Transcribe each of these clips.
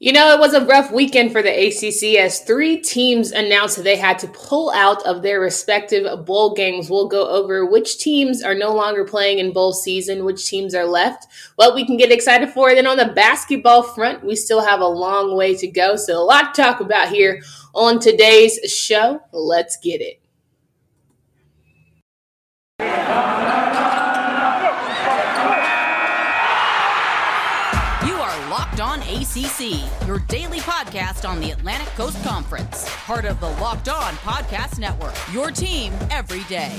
You know, it was a rough weekend for the ACC as three teams announced that they had to pull out of their respective bowl games. We'll go over which teams are no longer playing in bowl season, which teams are left, what we can get excited for. Then on the basketball front, we still have a long way to go. So, a lot to talk about here on today's show. Let's get it. ACC, your daily podcast on the Atlantic Coast Conference. Part of the Locked On Podcast Network. Your team every day.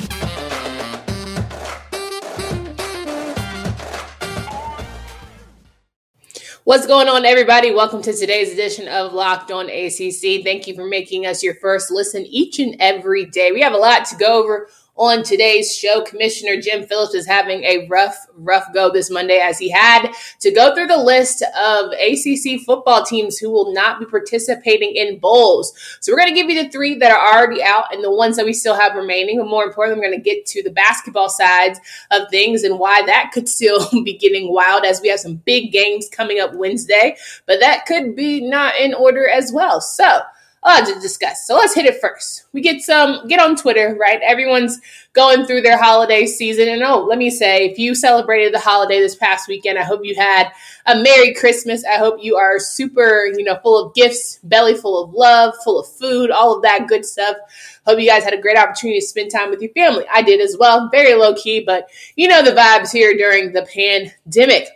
What's going on, everybody? Welcome to today's edition of Locked On ACC. Thank you for making us your first listen each and every day. We have a lot to go over on today's show. Commissioner Jim Phillips is having a rough, rough go this Monday as he had to go through the list of ACC football teams who will not be participating in bowls. So we're going to give you the three that are already out and the ones that we still have remaining. But more importantly, we're going to get to the basketball sides of things and why that could still be getting wild as we have some big games coming up Wednesday. But that could be not in order as well. So a lot to discuss. So let's hit it first. We get some, get on Twitter, right? Everyone's going through their holiday season. And oh, let me say, if you celebrated the holiday this past weekend, I hope you had a Merry Christmas. I hope you are super, you know, full of gifts, belly full of love, full of food, all of that good stuff. Hope you guys had a great opportunity to spend time with your family. I did as well. Very low key, but you know the vibes here during the pandemic.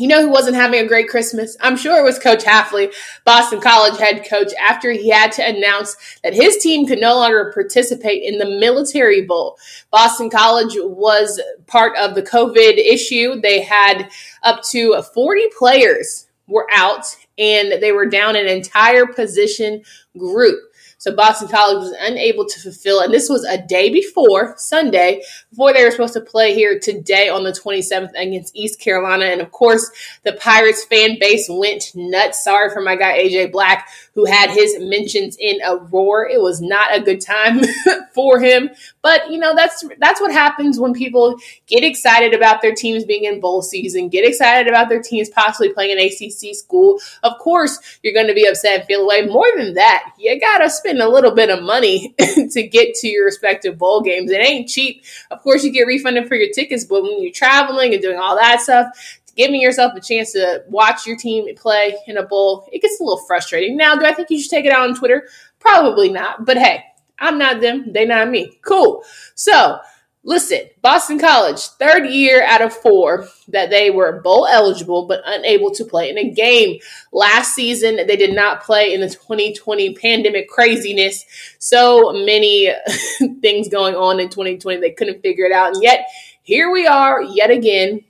You know who wasn't having a great Christmas? I'm sure it was Coach Hafley, Boston College head coach, after he had to announce that his team could no longer participate in the Military Bowl. Boston College was part of the COVID issue. They had up to 40 players were out and they were down an entire position group. So Boston College was unable to fulfill, and this was a day before Sunday, before they were supposed to play here today on the 27th against East Carolina. And of course, the Pirates fan base went nuts. Sorry for my guy AJ Black, who had his mentions in a roar. It was not a good time for him. But you know, that's that's what happens when people get excited about their teams being in bowl season, get excited about their teams possibly playing an ACC school. Of course, you're going to be upset and feel away. More than that, you gotta spend spend a little bit of money to get to your respective bowl games. It ain't cheap. Of course, you get refunded for your tickets, but when you're traveling and doing all that stuff, giving yourself a chance to watch your team play in a bowl, it gets a little frustrating. Now, do I think you should take it out on Twitter? Probably not. But hey, I'm not them. They not me. Cool. So Listen, Boston College, third year out of four that they were bowl eligible but unable to play in a game. Last season, they did not play in the 2020 pandemic craziness. So many things going on in 2020, they couldn't figure it out. And yet, here we are yet again,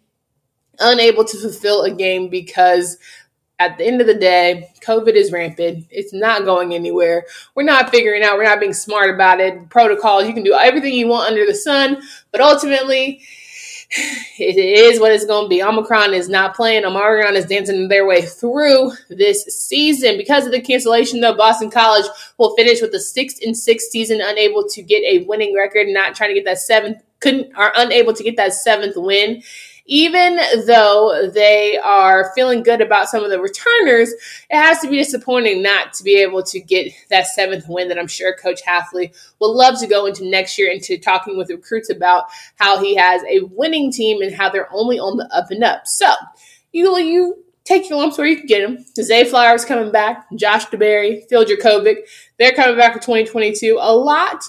unable to fulfill a game because at the end of the day, COVID is rampant. It's not going anywhere. We're not figuring out, we're not being smart about it. Protocols, you can do everything you want under the sun, but ultimately, it is what it's going to be. Omicron is not playing. Omicron is dancing their way through this season. Because of the cancellation, though, Boston College will finish with a six and six season, unable to get a winning record, not trying to get that seventh, couldn't are unable to get that seventh win even though they are feeling good about some of the returners, it has to be disappointing not to be able to get that seventh win that I'm sure Coach Hafley will love to go into next year into talking with recruits about how he has a winning team and how they're only on the up and up. So you you take your lumps where you can get them. Zay Flowers coming back, Josh DeBerry, Phil Jurkovec, they're coming back for 2022. A lot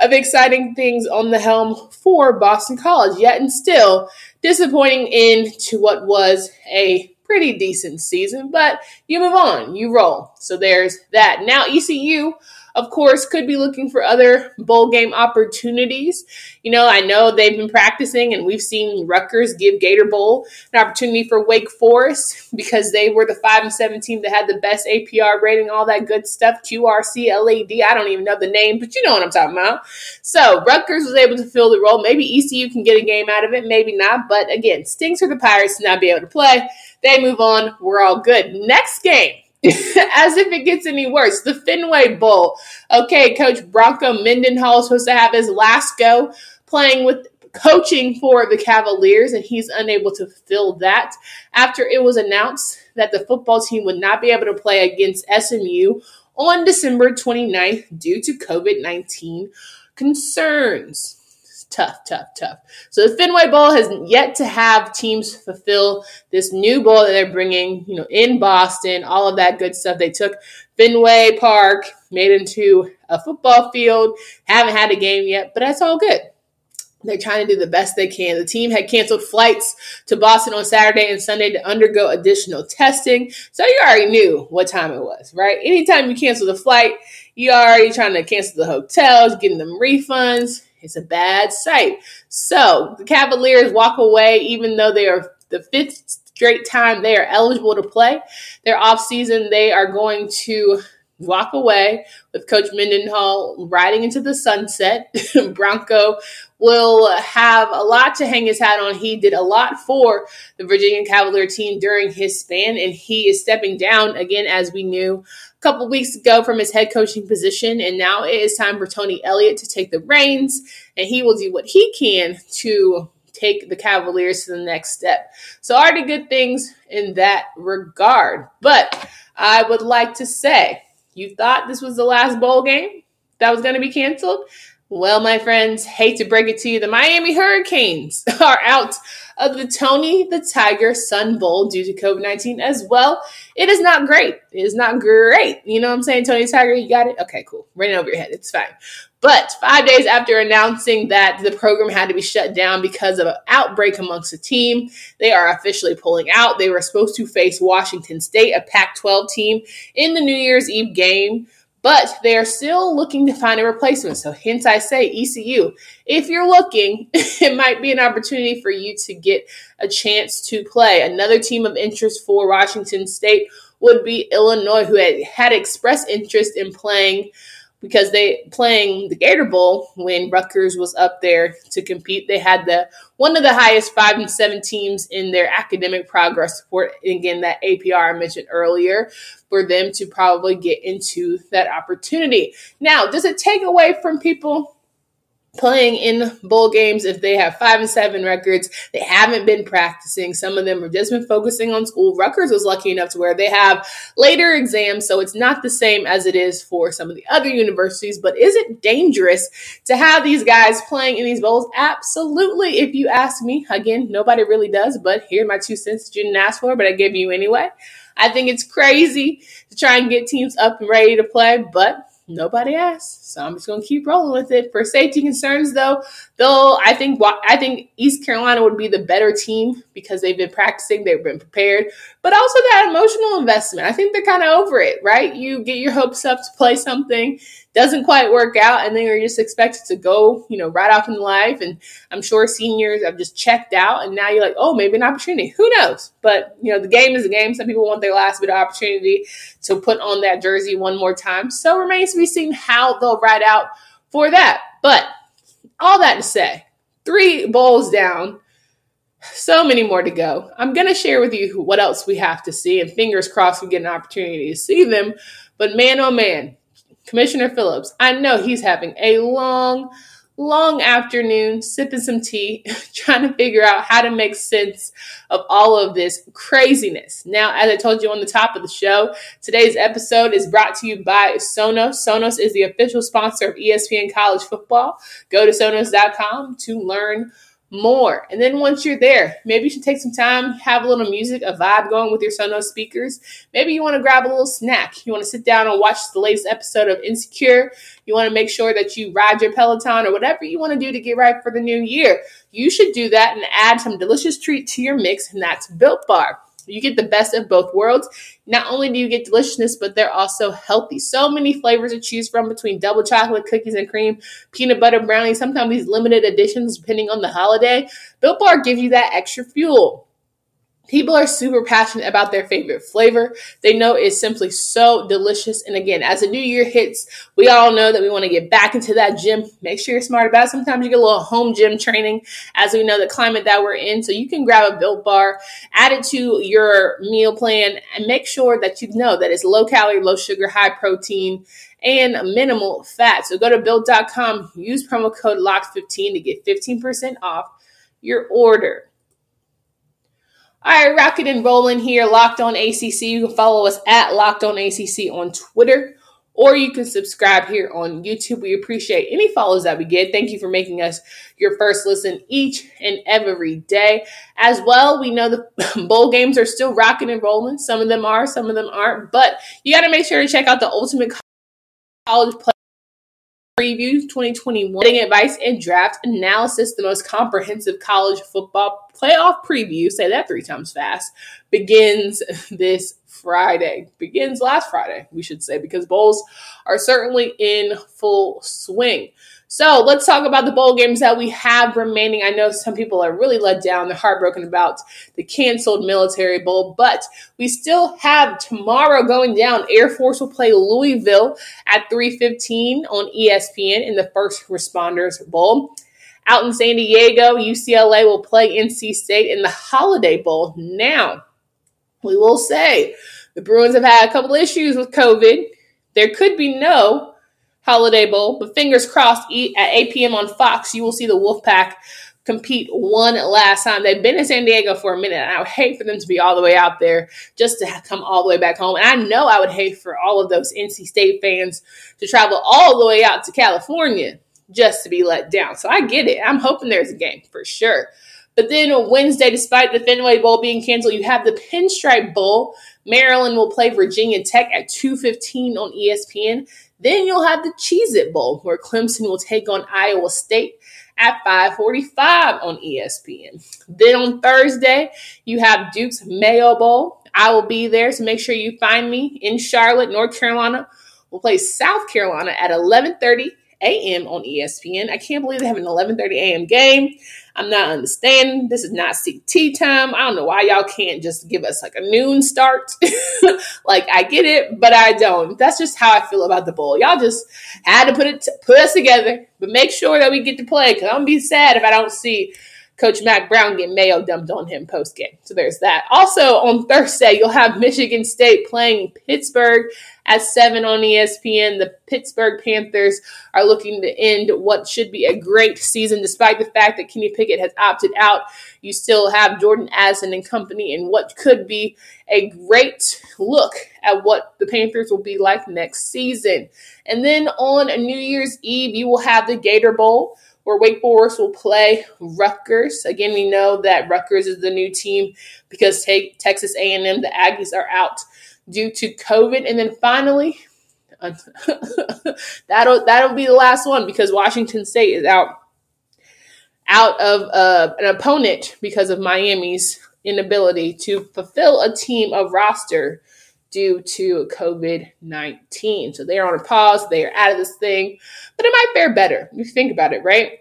of exciting things on the helm for Boston College, yet and still disappointing end to what was a pretty decent season, but you move on, you roll. So there's that. Now, ECU of course, could be looking for other bowl game opportunities. You know, I know they've been practicing, and we've seen Rutgers give Gator Bowl an opportunity for Wake Forest because they were the five and seven team that had the best APR rating, all that good stuff. QRC, LAD, I don't even know the name, but you know what I'm talking about. So Rutgers was able to fill the role. Maybe ECU can get a game out of it, maybe not. But again, stings for the Pirates to not be able to play. They move on. We're all good. Next game. As if it gets any worse. The Fenway Bowl. Okay, Coach Bronco Mendenhall is supposed to have his last go playing with coaching for the Cavaliers, and he's unable to fill that after it was announced that the football team would not be able to play against SMU on December 29th due to COVID 19 concerns. Tough, tough, tough. So the Fenway Bowl has yet to have teams fulfill this new bowl that they're bringing, you know, in Boston, all of that good stuff. They took Fenway Park, made into a football field, haven't had a game yet, but that's all good. They're trying to do the best they can. The team had canceled flights to Boston on Saturday and Sunday to undergo additional testing. So you already knew what time it was, right? Anytime you cancel the flight, you already trying to cancel the hotels, getting them refunds. It's a bad sight. So the Cavaliers walk away, even though they are the fifth straight time they are eligible to play. Their offseason, they are going to walk away with Coach Mendenhall riding into the sunset. Bronco will have a lot to hang his hat on. He did a lot for the Virginia Cavalier team during his span, and he is stepping down again, as we knew a couple weeks ago from his head coaching position. And now it is time for Tony Elliott to take the reins, and he will do what he can to take the Cavaliers to the next step. So, already good things in that regard. But I would like to say, you thought this was the last bowl game that was going to be canceled? Well, my friends, hate to break it to you, the Miami Hurricanes are out of the Tony the Tiger Sun Bowl due to COVID 19 as well. It is not great. It is not great. You know what I'm saying, Tony Tiger? You got it? Okay, cool. Right over your head. It's fine. But five days after announcing that the program had to be shut down because of an outbreak amongst the team, they are officially pulling out. They were supposed to face Washington State, a Pac 12 team, in the New Year's Eve game but they are still looking to find a replacement. So, hence, I say ECU. If you're looking, it might be an opportunity for you to get a chance to play. Another team of interest for Washington State would be Illinois, who had, had expressed interest in playing because they playing the Gator Bowl when Rutgers was up there to compete. They had the one of the highest five and seven teams in their academic progress report. Again, that APR I mentioned earlier for them to probably get into that opportunity. Now, does it take away from people playing in bowl games if they have five and seven records. They haven't been practicing. Some of them have just been focusing on school. Rutgers was lucky enough to where they have later exams, so it's not the same as it is for some of the other universities. But is it dangerous to have these guys playing in these bowls? Absolutely. If you ask me, again, nobody really does, but here my two cents you didn't ask for, but I give you anyway. I think it's crazy to try and get teams up and ready to play, but nobody asked. So I'm just going to keep rolling with it. For safety concerns, though, though I think I think East Carolina would be the better team because they've been practicing, they've been prepared, but also that emotional investment. I think they're kind of over it, right? You get your hopes up to play something, doesn't quite work out, and then you're just expected to go, you know, right off in life. And I'm sure seniors have just checked out, and now you're like, oh, maybe an opportunity. Who knows? But you know, the game is a game. Some people want their last bit of opportunity to put on that jersey one more time. So remains to be seen how they'll ride out for that. But all that to say, three bowls down. So many more to go. I'm going to share with you what else we have to see, and fingers crossed we get an opportunity to see them. But man, oh man, Commissioner Phillips, I know he's having a long, long afternoon sipping some tea, trying to figure out how to make sense of all of this craziness. Now, as I told you on the top of the show, today's episode is brought to you by Sonos. Sonos is the official sponsor of ESPN College Football. Go to sonos.com to learn more. And then once you're there, maybe you should take some time, have a little music, a vibe going with your Sonos speakers. Maybe you want to grab a little snack. You want to sit down and watch the latest episode of Insecure. You want to make sure that you ride your Peloton or whatever you want to do to get right for the new year. You should do that and add some delicious treat to your mix, and that's Built Bar. You get the best of both worlds. Not only do you get deliciousness, but they're also healthy. So many flavors to choose from between double chocolate, cookies and cream, peanut butter brownie, sometimes these limited editions depending on the holiday. Built Bar gives you that extra fuel. People are super passionate about their favorite flavor. They know it's simply so delicious. And again, as the new year hits, we all know that we want to get back into that gym. Make sure you're smart about it. Sometimes you get a little home gym training as we know the climate that we're in. So you can grab a built bar, add it to your meal plan, and make sure that you know that it's low calorie, low sugar, high protein, and minimal fat. So go to built.com, use promo code LOCKED15 to get 15% off your order. All right, rocking and rolling here, Locked On ACC. You can follow us at Locked On ACC on Twitter, or you can subscribe here on YouTube. We appreciate any follows that we get. Thank you for making us your first listen each and every day. As well, we know the bowl games are still rocking and rolling. Some of them are, some of them aren't, but you got to make sure to check out the Ultimate College Play preview 2021 betting advice and draft analysis the most comprehensive college football playoff preview say that three times fast begins this friday. Begins last friday we should say because bowls are certainly in full swing so let's talk about the bowl games that we have remaining. I know some people are really let down. They're heartbroken about the canceled Military Bowl, but we still have tomorrow going down. Air Force will play Louisville at 3:15 on ESPN in the First Responders Bowl. Out in San Diego, UCLA will play NC State in the Holiday Bowl. Now, we will say the Bruins have had a couple issues with COVID. There could be no Holiday Bowl. But fingers crossed, at 8 p.m. on Fox, you will see the Wolfpack compete one last time. They've been in San Diego for a minute, and I would hate for them to be all the way out there just to come all the way back home. And I know I would hate for all of those NC State fans to travel all the way out to California just to be let down. So I get it. I'm hoping there's a game for sure. But then Wednesday, despite the Fenway Bowl being canceled, you have the Pinstripe Bowl. Maryland will play Virginia Tech at 2:15 on ESPN. Then you'll have the Cheez It Bowl, where Clemson will take on Iowa State at 545 on ESPN. Then on Thursday, you have Duke's Mayo Bowl. I will be there, so make sure you find me in Charlotte, North Carolina. We'll play South Carolina at 1130 a.m. on ESPN. I can't believe they have an 11:30 a.m. game. I'm not understanding. This is not CT time. I don't know why y'all can't just give us like a noon start. like I get it, but I don't. That's just how I feel about the bowl. Y'all just had to put it t- put us together, but make sure that we get to play because I'm gonna be sad if I don't see Coach Mack Brown get mayo dumped on him post game. So there's that. Also on Thursday, you'll have Michigan State playing Pittsburgh at 7 on ESPN. The Pittsburgh Panthers are looking to end what should be a great season, despite the fact that Kenny Pickett has opted out. You still have Jordan Addison and company in what could be a great look at what the Panthers will be like next season. And then on New Year's Eve, you will have the Gator Bowl where Wake Forest will play Rutgers. Again, we know that Rutgers is the new team because Texas A&M, the Aggies are out due to COVID. And then finally, that'll that'll be the last one because Washington State is out out of uh, an opponent because of Miami's inability to fulfill a team of roster due to COVID 19. So they are on a pause, they are out of this thing, but it might fare better. You think about it, right?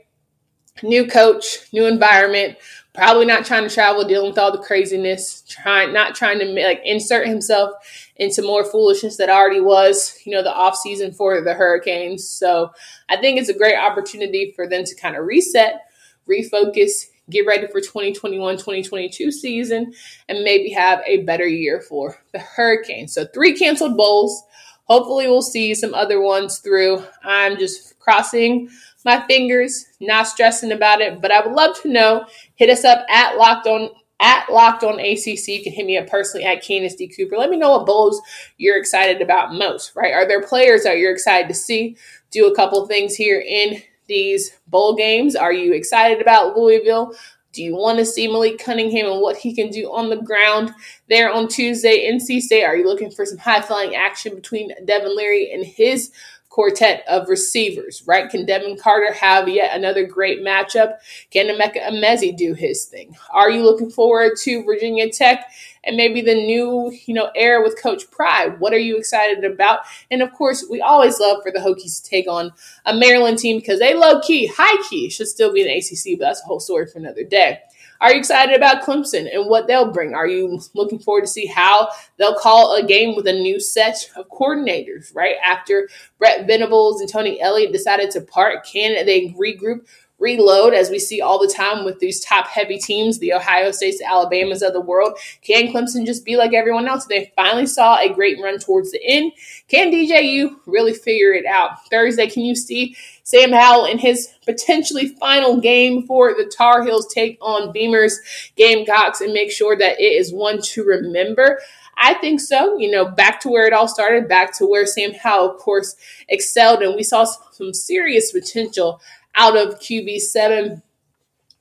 New coach, new environment, probably not trying to travel, dealing with all the craziness, trying not trying to like insert himself into more foolishness that already was, you know, the off season for the Hurricanes. So I think it's a great opportunity for them to kind of reset, refocus, get ready for 2021 2022 season and maybe have a better year for the Hurricanes. So, three canceled bowls. Hopefully, we'll see some other ones through. I'm just crossing my fingers, not stressing about it, but I would love to know. Hit us up at Locked On at Locked On ACC. You can hit me up personally at Candace D. Cooper. Let me know what bowls you're excited about most, right? Are there players that you're excited to see do a couple things here in these bowl games? Are you excited about Louisville? Do you want to see Malik Cunningham and what he can do on the ground there on Tuesday? NC State, are you looking for some high flying action between Devin Leary and his quartet of receivers, right? Can Devin Carter have yet another great matchup? Can Emeka Emezie do his thing? Are you looking forward to Virginia Tech and maybe the new, you know, era with Coach Pry? What are you excited about? And of course, we always love for the Hokies to take on a Maryland team because they low key, high key, should still be in ACC, but that's a whole story for another day. Are you excited about Clemson and what they'll bring? Are you looking forward to see how they'll call a game with a new set of coordinators, right? After Brent Venables and Tony Elliott decided to part, can they regroup? Reload as we see all the time with these top heavy teams, the Ohio States, the Alabamas of the world. Can Clemson just be like everyone else? They finally saw a great run towards the end. Can DJU really figure it out? Thursday, can you see Sam Howell in his potentially final game for the Tar Heels take on Beamer's Gamecocks and make sure that it is one to remember? I think so. You know, back to where it all started, back to where Sam Howell, of course, excelled, and we saw some serious potential out of QB7,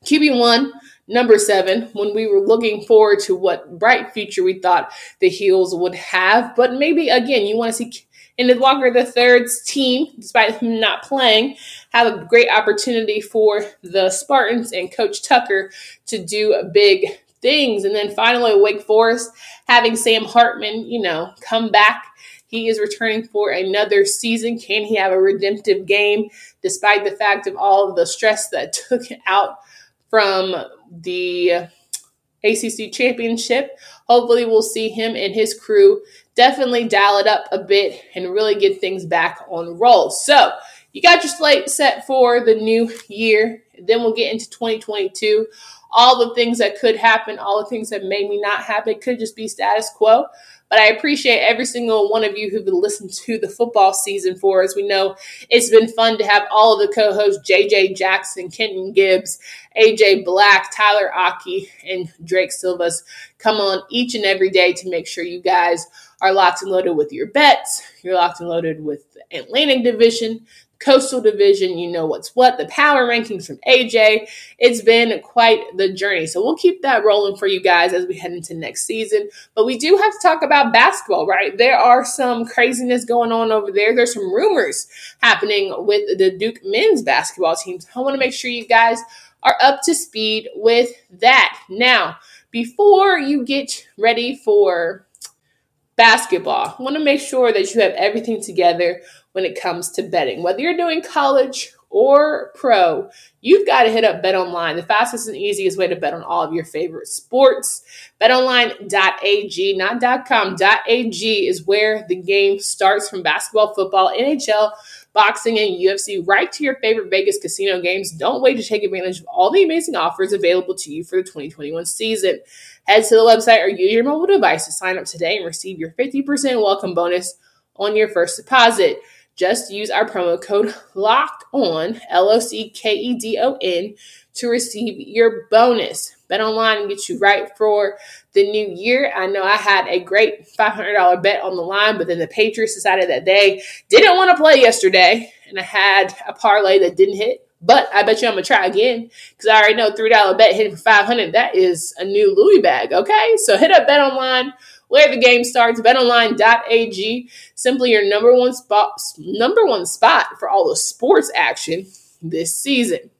QB1, number seven, when we were looking forward to what bright future we thought the Heels would have. But maybe, again, you want to see Kenneth Walker the third's team, despite him not playing, have a great opportunity for the Spartans and Coach Tucker to do big things. And then finally, Wake Forest having Sam Hartman, you know, come back. He is returning for another season. Can he have a redemptive game despite the fact of all of the stress that took out from the ACC championship? Hopefully, we'll see him and his crew definitely dial it up a bit and really get things back on roll. So, you got your slate set for the new year. Then we'll get into 2022 all the things that could happen, all the things that maybe not happen. Could just be status quo. But I appreciate every single one of you who've been listening to the football season for us. We know it's been fun to have all of the co-hosts, JJ Jackson, Kenton Gibbs, AJ Black, Tyler Aki, and Drake Silvas come on each and every day to make sure you guys are locked and loaded with your bets. You're locked and loaded with the Atlantic Division, Coastal Division, you know what's what, the power rankings from AJ. It's been quite the journey. So we'll keep that rolling for you guys as we head into next season. But we do have to talk about basketball, right? There are some craziness going on over there. There's some rumors happening with the Duke men's basketball teams. I want to make sure you guys are up to speed with that. Now, before you get ready for basketball, I want to make sure that you have everything together when it comes to betting. Whether you're doing college or pro, you've got to hit up Bet Online, the fastest and easiest way to bet on all of your favorite sports. BetOnline.ag, not .com. .ag is where the game starts from basketball, football, NHL, boxing, and UFC, right to your favorite Vegas casino games. Don't wait to take advantage of all the amazing offers available to you for the 2021 season. Head to the website or use your mobile device to sign up today and receive your 50% welcome bonus on your first deposit. Just use our promo code locked on L O C K E D O N to receive your bonus. Bet online and get you right for the new year. I know I had a great $500 bet on the line, but then the Patriots decided that they didn't want to play yesterday, and I had a parlay that didn't hit. But I bet you I'm gonna try again because I already know three dollar bet hitting for five hundred. That is a new Louis bag. Okay, so hit up Bet Online where the game starts. BetOnline.ag, simply your number one spot, number one spot for all the sports action this season.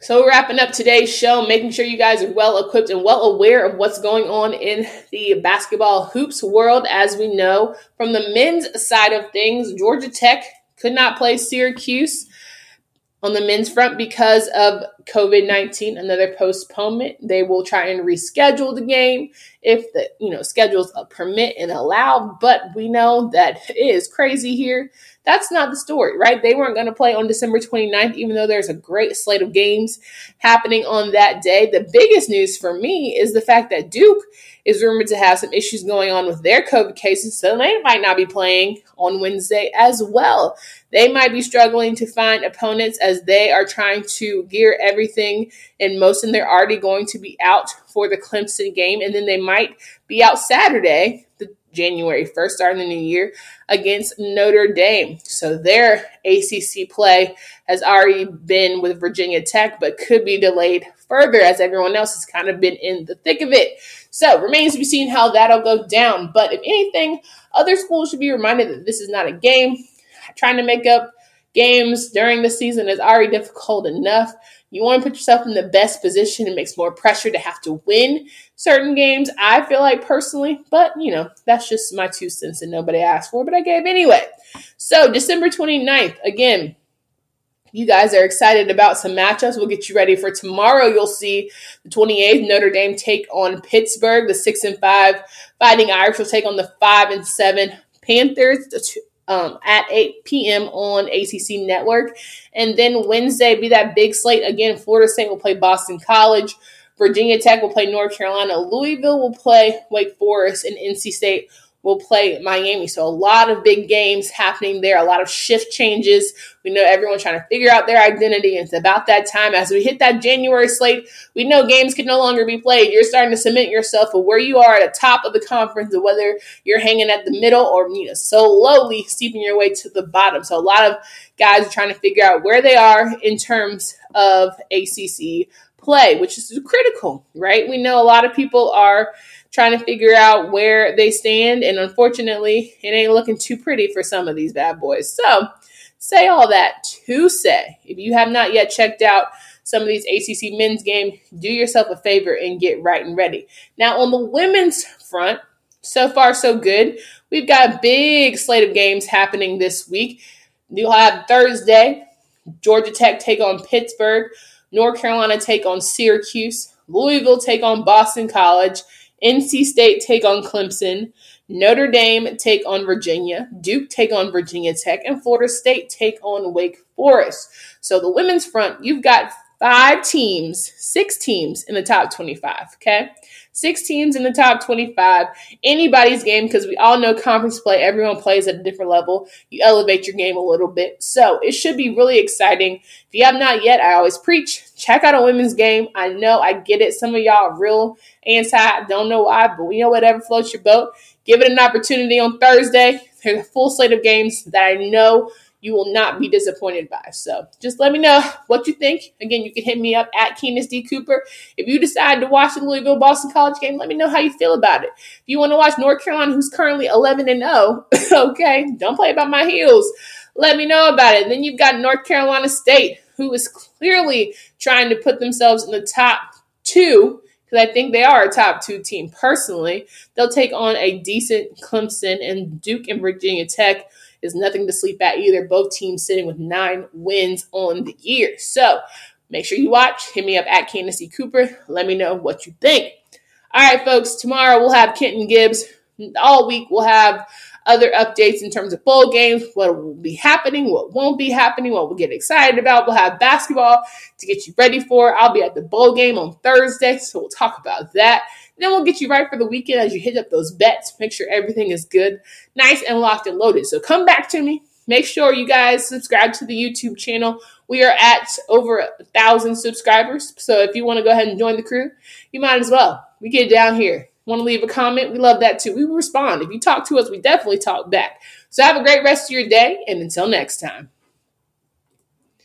So, wrapping up today's show, making sure you guys are well equipped and well aware of what's going on in the basketball hoops world. As we know, from the men's side of things, Georgia Tech could not play Syracuse on the men's front because of COVID 19, another postponement. They will try and reschedule the game if the you know schedules permit and allow. But we know that it is crazy here. That's not the story, right? They weren't going to play on December 29th, even though there's a great slate of games happening on that day. The biggest news for me is the fact that Duke is rumored to have some issues going on with their COVID cases, so they might not be playing on Wednesday as well. They might be struggling to find opponents as they are trying to gear everything in motion. They're already going to be out for the Clemson game, and then they might be out Saturday, January 1st, starting the new year, against Notre Dame. So their ACC play has already been with Virginia Tech, but could be delayed further as everyone else has kind of been in the thick of it. So remains to be seen how that'll go down. But if anything, other schools should be reminded that this is not a game. Trying to make up games during the season is already difficult enough. You want to put yourself in the best position. It makes more pressure to have to win certain games, I feel like personally. But, you know, that's just my two cents and nobody asked for, but I gave anyway. So, December 29th, again, you guys are excited about some matchups. We'll get you ready for tomorrow. You'll see the 28th Notre Dame take on Pittsburgh. The 6 and 5 Fighting Irish will take on the 5 and 7 Panthers. Um, at 8 p.m. on ACC Network. And then Wednesday, be that big slate. Again, Florida State will play Boston College. Virginia Tech will play North Carolina. Louisville will play Wake Forest. And NC State will play Miami. So a lot of big games happening there, a lot of shift changes. We know everyone's trying to figure out their identity. And it's about that time as we hit that January slate. We know games can no longer be played. You're starting to cement yourself for where you are at the top of the conference, and whether you're hanging at the middle or you know so lowly steeping your way to the bottom. So a lot of guys are trying to figure out where they are in terms of ACC play, which is critical, right? We know a lot of people are trying to figure out where they stand. And unfortunately, it ain't looking too pretty for some of these bad boys. So, say all that to say, if you have not yet checked out some of these ACC men's game, do yourself a favor and get right and ready. Now, on the women's front, so far so good. We've got a big slate of games happening this week. You'll have Thursday, Georgia Tech take on Pittsburgh, North Carolina take on Syracuse, Louisville take on Boston College, NC State take on Clemson, Notre Dame take on Virginia, Duke take on Virginia Tech, and Florida State take on Wake Forest. So the women's front, you've got five teams, six teams in the top 25, okay? Six teams in the top 25. Anybody's game, because we all know conference play, everyone plays at a different level. You elevate your game a little bit. So it should be really exciting. If you have not yet, I always preach, check out a women's game. I know, I get it. Some of y'all are real anti. I don't know why, but we know whatever floats your boat. Give it an opportunity on Thursday. There's a full slate of games that I know you will not be disappointed by. So just let me know what you think. Again, you can hit me up at Candace D. Cooper. If you decide to watch the Louisville Boston College game, let me know how you feel about it. If you want to watch North Carolina, who's currently 11 and 0, okay, don't play about my heels. Let me know about it. Then you've got North Carolina State, who is clearly trying to put themselves in the top two because I think they are a top two team personally. They'll take on a decent Clemson and Duke and Virginia Tech is nothing to sleep at either. Both teams sitting with nine wins on the year. So make sure you watch. Hit me up at Candace Cooper. Let me know what you think. All right, folks. Tomorrow we'll have Kenton Gibbs. All week we'll have other updates in terms of bowl games, what will be happening, what won't be happening, what we'll get excited about. We'll have basketball to get you ready for. I'll be at the bowl game on Thursday, so we'll talk about that. Then we'll get you right for the weekend as you hit up those bets. Make sure everything is good, nice and locked and loaded. So come back to me. Make sure you guys subscribe to the YouTube channel. We are at over a thousand subscribers. So if you want to go ahead and join the crew, you might as well. We get down here. Want to leave a comment? We love that too. We respond. If you talk to us, we definitely talk back. So have a great rest of your day, and until next time.